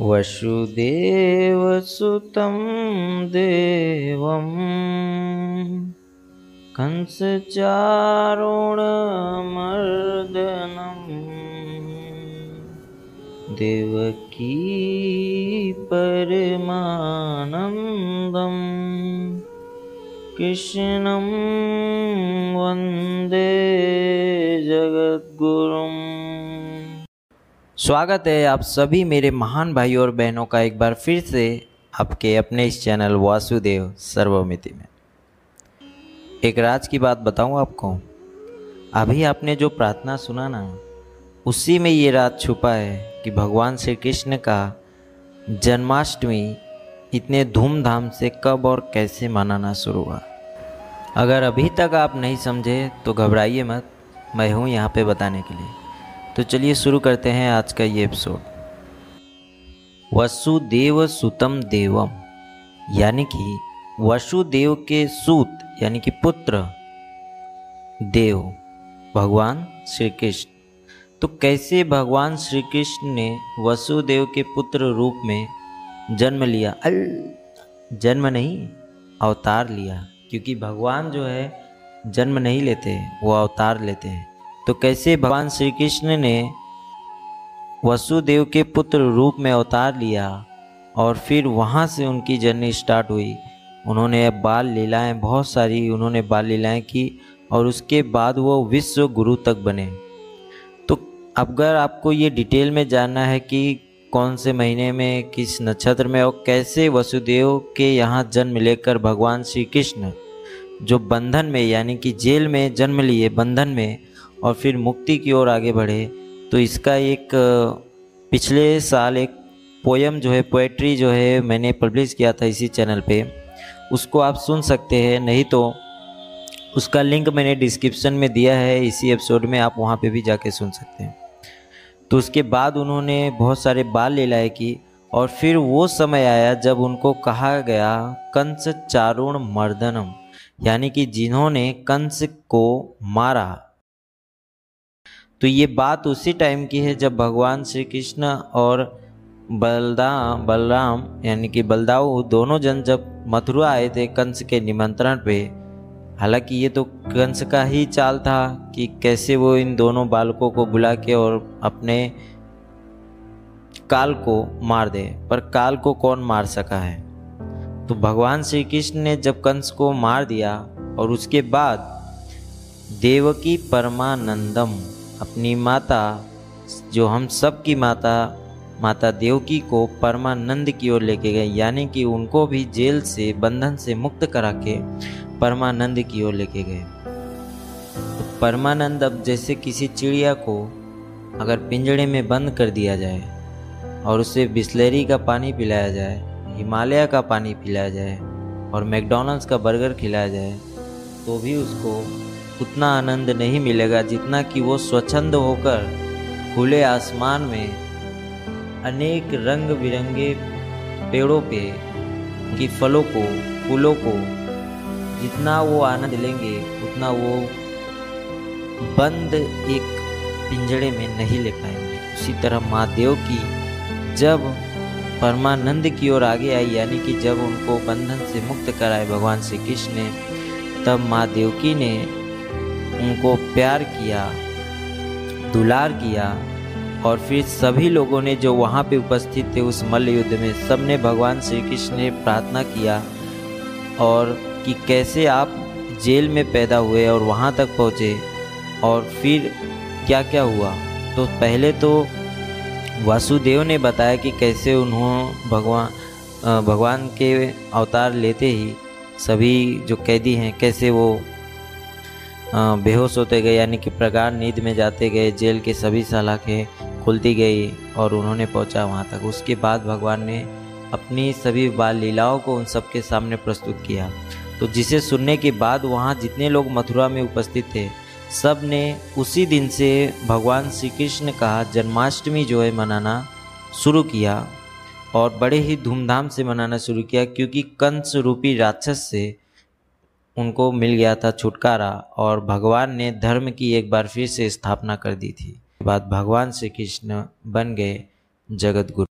वसुदेवसुतं देवं। कंसचारुणमर्दनम् देवकी परमानन्दम् कृष्णं वंदे जगद्गुरुम्। स्वागत है आप सभी मेरे महान भाइयों और बहनों का एक बार फिर से आपके अपने इस चैनल वासुदेव सर्वमिति में। एक राज की बात बताऊँ आपको। अभी आपने जो प्रार्थना सुना ना, उसी में ये राज छुपा है कि भगवान श्री कृष्ण का जन्माष्टमी इतने धूमधाम से कब और कैसे मनाना शुरू हुआ। अगर अभी तक आप नहीं समझे तो घबराइए मत, मैं हूँ यहाँ पे बताने के लिए। तो चलिए शुरू करते हैं आज का ये एपिसोड वसुदेव सुतम देवम, यानी कि वसुदेव के सूत, यानी कि पुत्र देव, भगवान श्री कृष्ण तो कैसे भगवान श्री कृष्ण ने वसुदेव के पुत्र रूप में जन्म लिया? अल, जन्म नहीं, अवतार लिया, क्योंकि भगवान जो है जन्म नहीं लेते, वो अवतार लेते हैं। तो कैसे भगवान श्री कृष्ण ने वसुदेव के पुत्र रूप में अवतार लिया और फिर वहाँ से उनकी जर्नी स्टार्ट हुई। उन्होंने बाल लीलाएँ बहुत सारी उन्होंने बाल लीलाएँ की और उसके बाद वो विश्व गुरु तक बने। तो अगर आपको ये डिटेल में जानना है कि कौन से महीने में, किस नक्षत्र में और कैसे वसुदेव के यहाँ जन्म लेकर भगवान श्री कृष्ण जो बंधन में, यानी कि जेल में जन्म लिए, बंधन में और फिर मुक्ति की ओर आगे बढ़े। तो इसका एक, पिछले साल एक पोयम जो है पोएट्री जो है, मैंने पब्लिश किया था इसी चैनल पे। उसको आप सुन सकते हैं, नहीं तो उसका लिंक मैंने डिस्क्रिप्शन में दिया है, इसी एपिसोड में आप वहाँ पे भी जाके सुन सकते हैं। तो उसके बाद उन्होंने बहुत सारे बाल लीलाएँ की, और फिर वो समय आया जब उनको कहा गया, कंस चारुण मर्दनम, यानी कि जिन्होंने कंस को मारा। तो ये बात उसी टाइम की है जब भगवान श्री कृष्ण और बलदा बलराम, यानी कि बलदाऊ, दोनों जन जब मथुरा आए थे कंस के निमंत्रण पे, हालाँकि ये तो कंस का ही चाल था कि कैसे वो इन दोनों बालकों को बुला के और अपने काल को मार दे, पर काल को कौन मार सका है? तो भगवान श्री कृष्ण ने जब कंस को मार दिया और उसके बाद देवकी परमानंदम अपनी माता, जो हम सब की माता माता देवकी को परमानंद की ओर लेके गए, यानी कि उनको भी जेल से, बंधन से मुक्त करा के परमानंद की ओर लेके गए। तो परमानंद अब जैसे किसी चिड़िया को अगर पिंजड़े में बंद कर दिया जाए, और उसे बिस्लेरी का पानी पिलाया जाए, हिमालय का पानी पिलाया जाए, और मैकडोनल्ड्स का बर्गर खिलाया जाए तो भी उसको उतना आनंद नहीं मिलेगा जितना कि वो स्वच्छंद होकर खुले आसमान में अनेक रंग बिरंगे पेड़ों पे की फलों को, फूलों को जितना वो आनंद लेंगे, उतना वो बंद एक पिंजड़े में नहीं ले पाएँगे। उसी तरह माँ देव की जब परमानंद की ओर आगे आई, यानी कि जब उनको बंधन से मुक्त कराए भगवान श्री कृष्ण ने, तब माँ देवकी ने उनको प्यार किया, दुलार किया, और फिर सभी लोगों ने जो वहाँ पे उपस्थित थे उस मल्ल युद्ध में सबने भगवान श्री कृष्ण ने प्रार्थना किया, और कि कैसे आप जेल में पैदा हुए और वहाँ तक पहुँचे, और फिर क्या क्या हुआ? तो पहले तो वासुदेव ने बताया कि कैसे उन्होंने भगवान भगवान के अवतार लेते ही सभी जो कैदी हैं, कैसे वो बेहोश होते गए, यानी कि प्रगाढ़ नींद में जाते गए, जेल के सभी सलाखें खुलती गई और उन्होंने पहुँचा वहाँ तक। उसके बाद भगवान ने अपनी सभी बाल लीलाओं को उन सबके सामने प्रस्तुत किया। तो जिसे सुनने के बाद वहाँ जितने लोग मथुरा में उपस्थित थे, सबने उसी दिन से भगवान श्री कृष्ण का जन्माष्टमी जो है मनाना शुरू किया और बड़े ही धूमधाम से मनाना शुरू किया, क्योंकि कंस रूपी राक्षस से उनको मिल गया था छुटकारा और भगवान ने धर्म की एक बार फिर से स्थापना कर दी थी। बाद भगवान श्री कृष्ण बन गए जगत गुरु